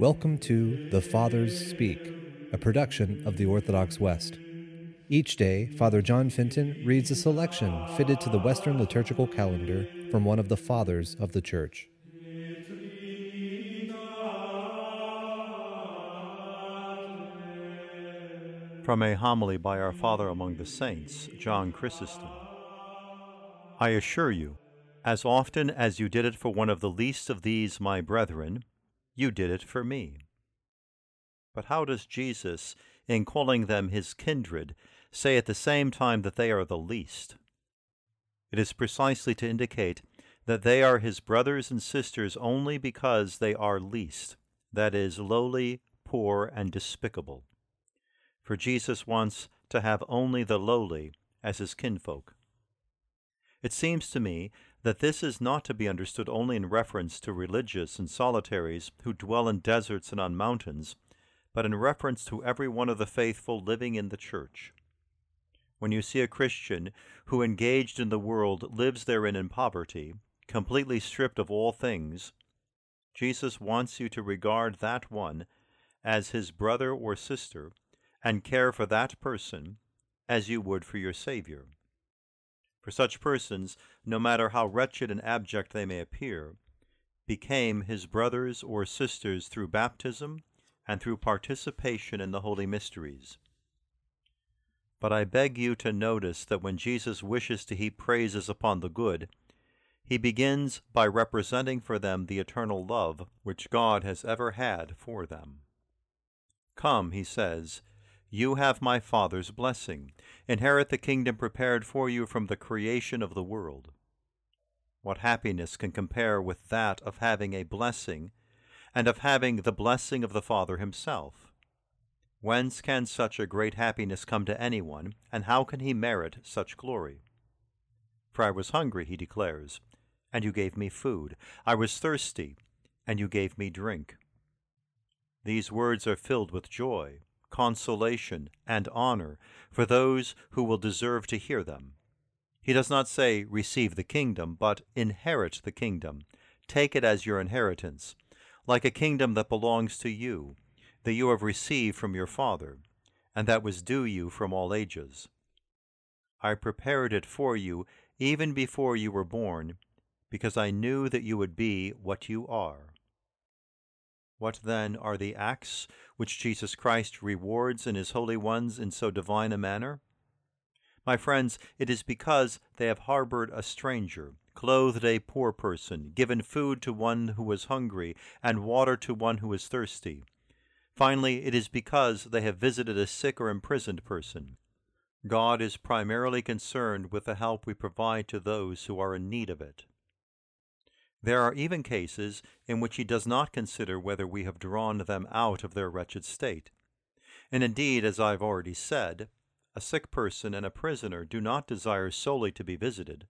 Welcome to The Fathers Speak, a production of the Orthodox West. Each day, Father John Fenton reads a selection fitted to the Western liturgical calendar from one of the Fathers of the Church. From a homily by our Father among the Saints, John Chrysostom. I assure you, as often as you did it for one of the least of these my brethren, you did it for me. But how does Jesus, in calling them his kindred, say at the same time that they are the least? It is precisely to indicate that they are his brothers and sisters only because they are least, that is, lowly, poor, and despicable. For Jesus wants to have only the lowly as his kinfolk. It seems to me that this is not to be understood only in reference to religious and solitaries who dwell in deserts and on mountains, but in reference to every one of the faithful living in the church. When you see a Christian who engaged in the world lives therein in poverty, completely stripped of all things, Jesus wants you to regard that one as his brother or sister and care for that person as you would for your Savior. For such persons, no matter how wretched and abject they may appear, became his brothers or sisters through baptism and through participation in the holy mysteries. But I beg you to notice that when Jesus wishes to heap praises upon the good, he begins by representing for them the eternal love which God has ever had for them. Come, he says, you have my Father's blessing. Inherit the kingdom prepared for you from the creation of the world. What happiness can compare with that of having a blessing, and of having the blessing of the Father himself? Whence can such a great happiness come to anyone, and how can he merit such glory? For I was hungry, he declares, and you gave me food. I was thirsty, and you gave me drink. These words are filled with joy consolation, and honor for those who will deserve to hear them. He does not say, Receive the kingdom, but inherit the kingdom. Take it as your inheritance, like a kingdom that belongs to you, that you have received from your Father, and that was due you from all ages. I prepared it for you even before you were born, because I knew that you would be what you are. What then are the acts which Jesus Christ rewards in his holy ones in so divine a manner? My friends, it is because they have harbored a stranger, clothed a poor person, given food to one who was hungry, and water to one who was thirsty. Finally, it is because they have visited a sick or imprisoned person. God is primarily concerned with the help we provide to those who are in need of it. There are even cases in which he does not consider whether we have drawn them out of their wretched state. And indeed, as I have already said, a sick person and a prisoner do not desire solely to be visited.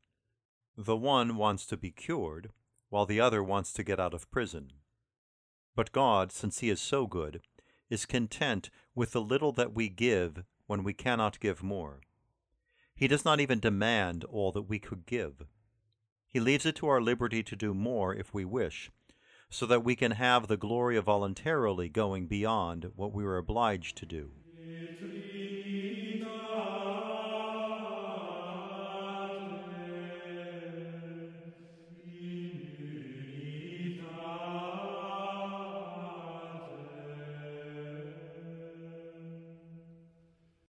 The one wants to be cured, while the other wants to get out of prison. But God, since He is so good, is content with the little that we give when we cannot give more. He does not even demand all that we could give. He leaves it to our liberty to do more if we wish, so that we can have the glory of voluntarily going beyond what we were obliged to do.